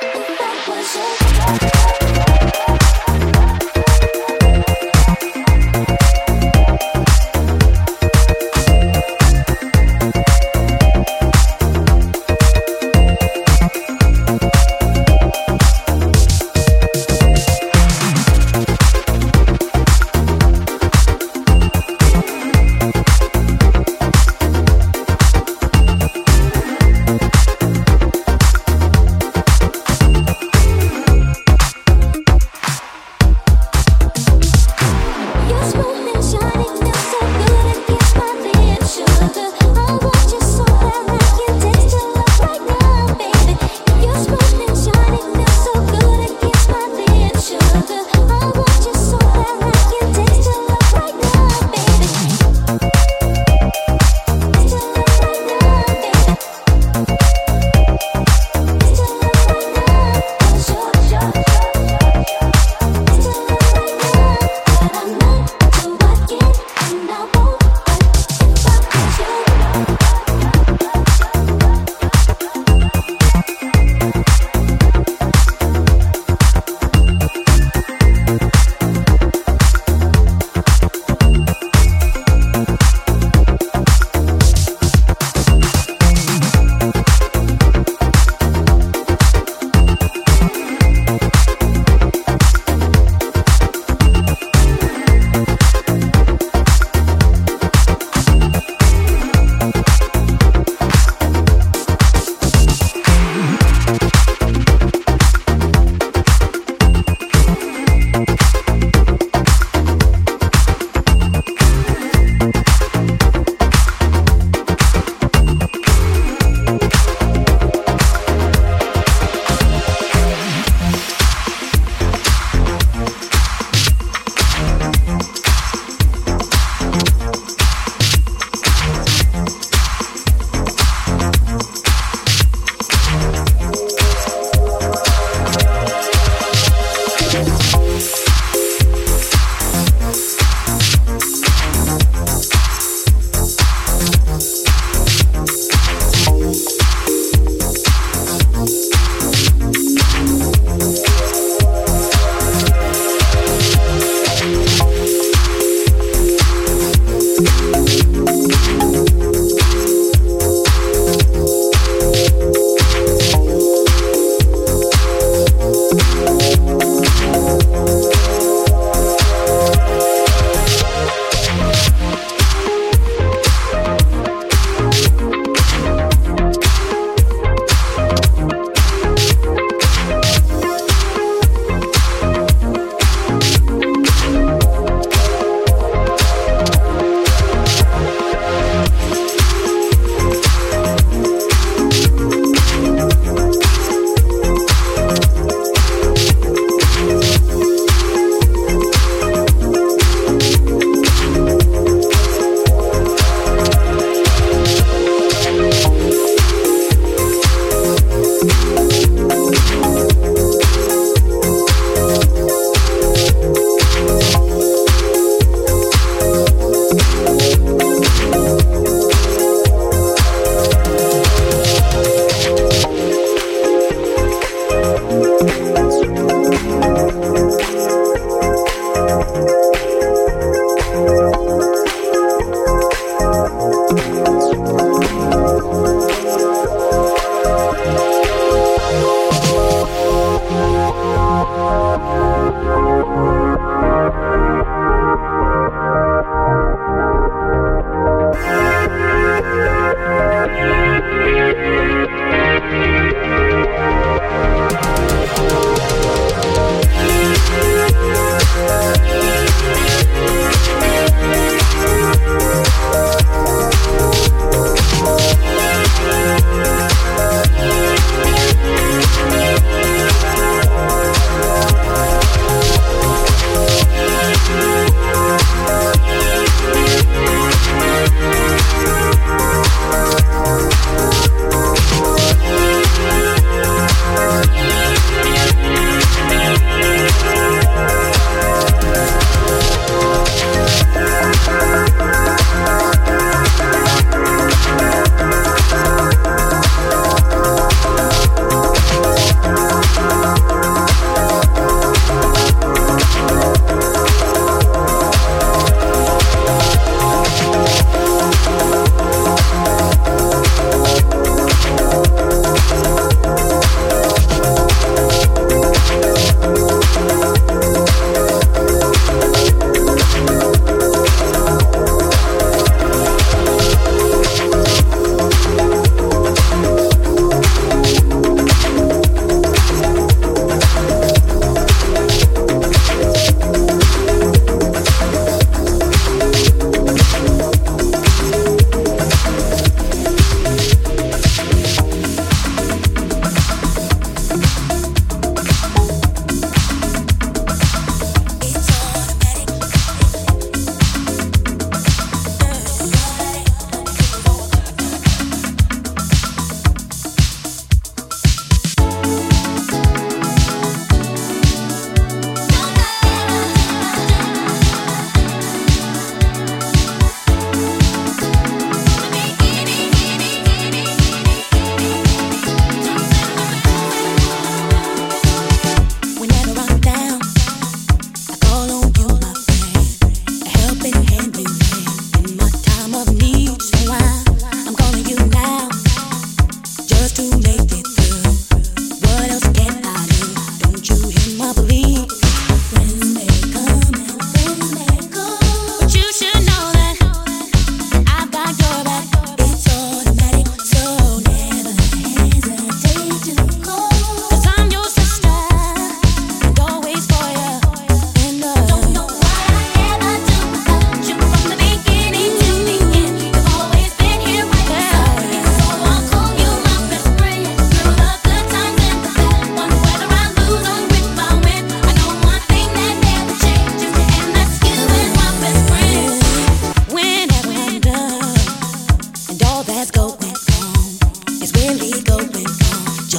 That was a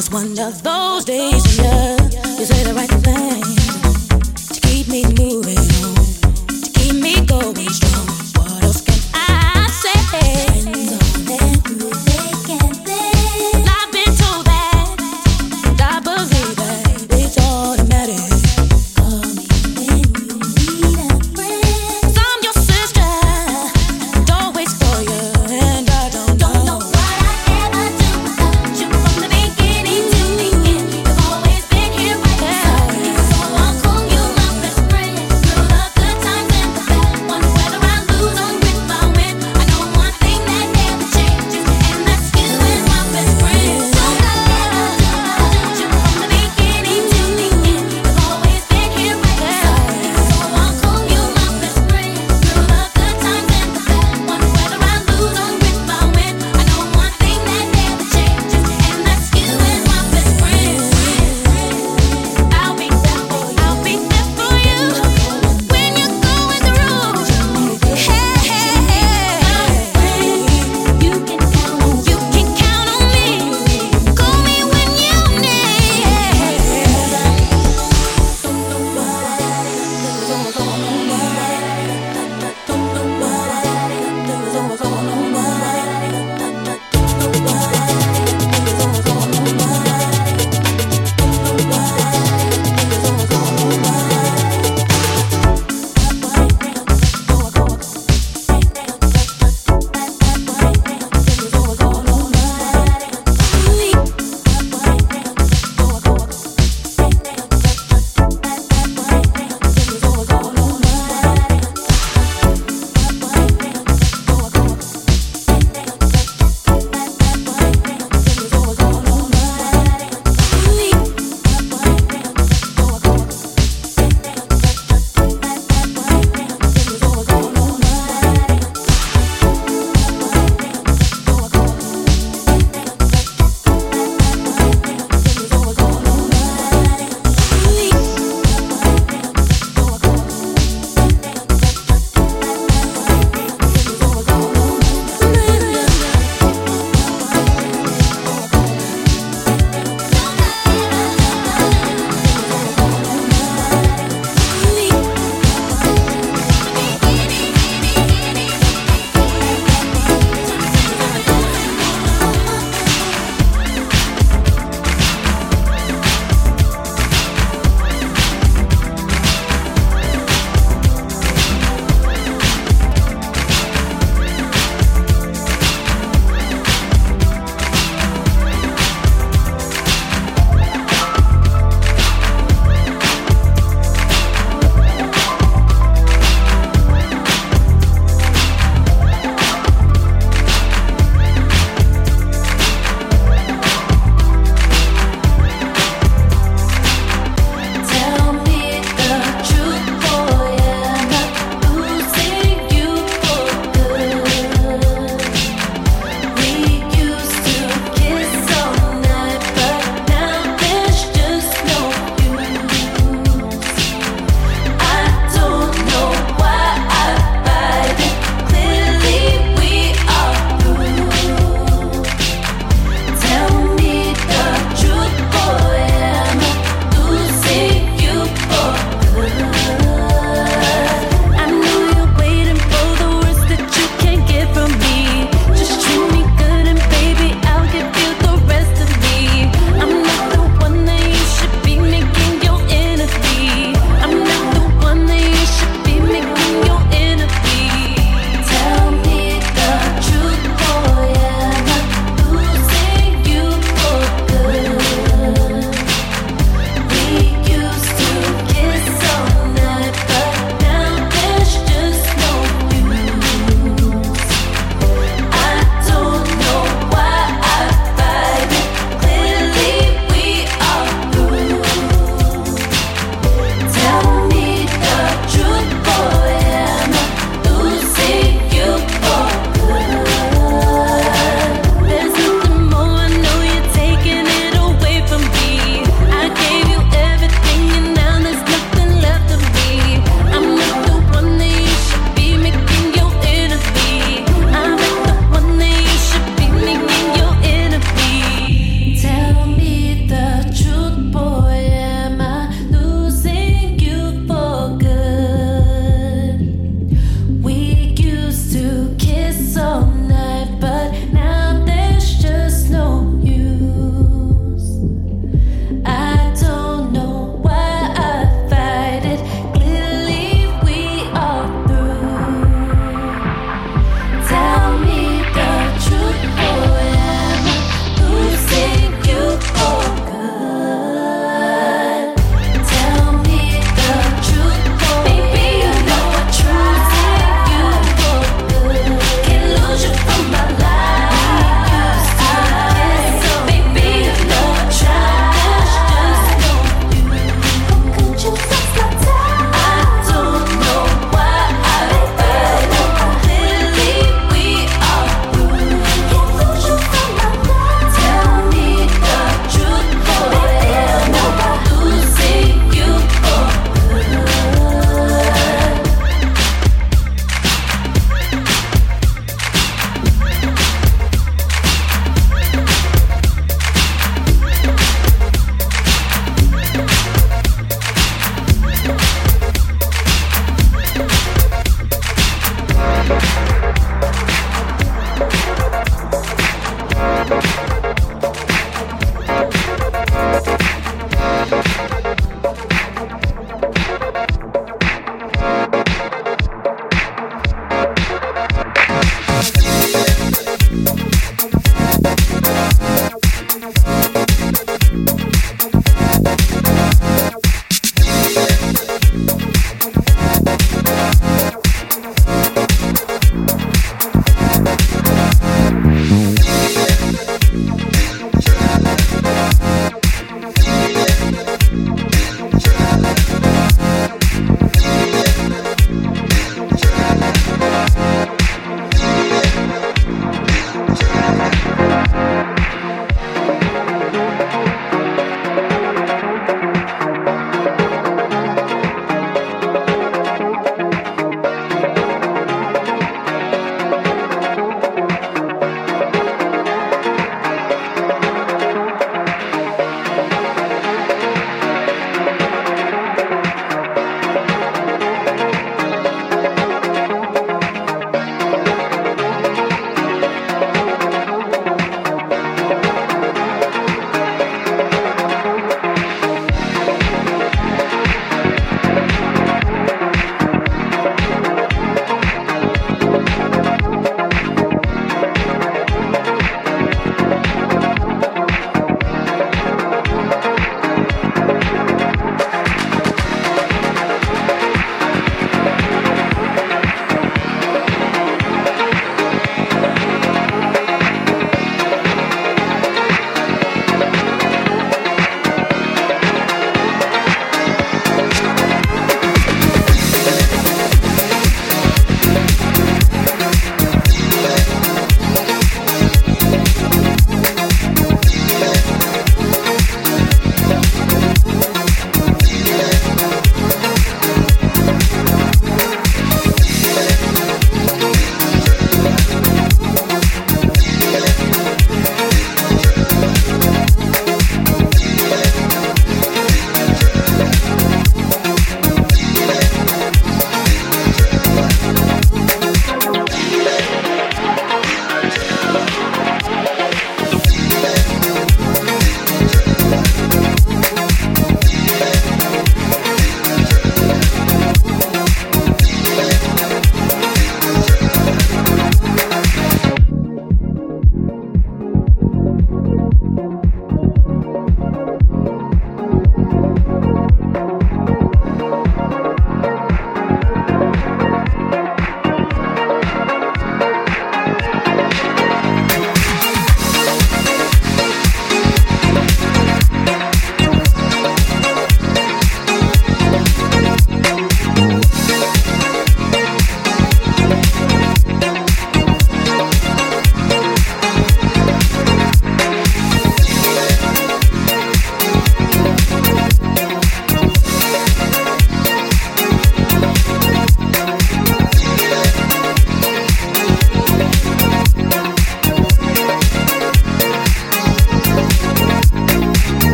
was one of those days, when you You say the right thing to keep me moving.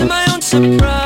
to my own surprise.